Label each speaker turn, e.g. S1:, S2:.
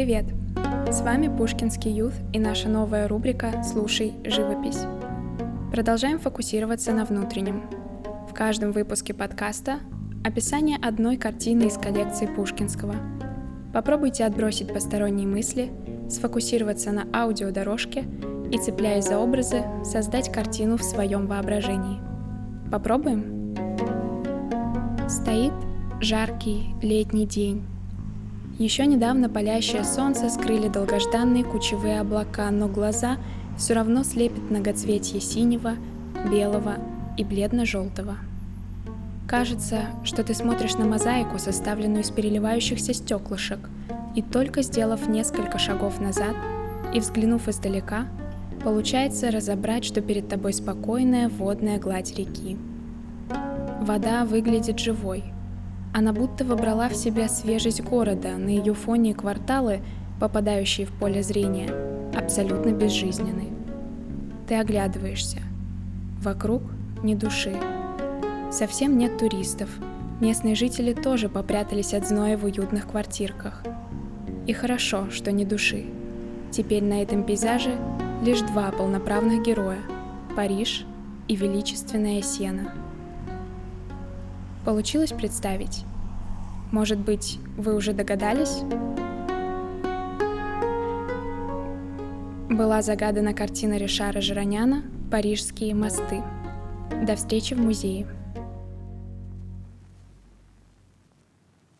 S1: Привет! С вами Пушкинский Юth и наша новая рубрика «Слушай живопись». Продолжаем фокусироваться на внутреннем. В каждом выпуске подкаста описание одной картины из коллекции Пушкинского. Попробуйте отбросить посторонние мысли, сфокусироваться на аудиодорожке и, цепляясь за образы, создать картину в своем воображении. Попробуем? Стоит жаркий летний день. Еще недавно палящее солнце скрыли долгожданные кучевые облака, но глаза все равно слепит многоцветие синего, белого и бледно-желтого. Кажется, что ты смотришь на мозаику, составленную из переливающихся стеклышек, и только сделав несколько шагов назад и взглянув издалека, получается разобрать, что перед тобой спокойная водная гладь реки. Вода выглядит живой – она будто вобрала в себя свежесть города, на ее фоне кварталы, попадающие в поле зрения, абсолютно безжизненны. Ты оглядываешься. Вокруг ни души. Совсем нет туристов. Местные жители тоже попрятались от зноя в уютных квартирках. И хорошо, что ни души. Теперь на этом пейзаже лишь два полноправных героя – Париж и величественная Сена – Получилось представить? Может быть, вы уже догадались? Была загадана картина Ришара Жироняна «Парижские мосты». До встречи в музее.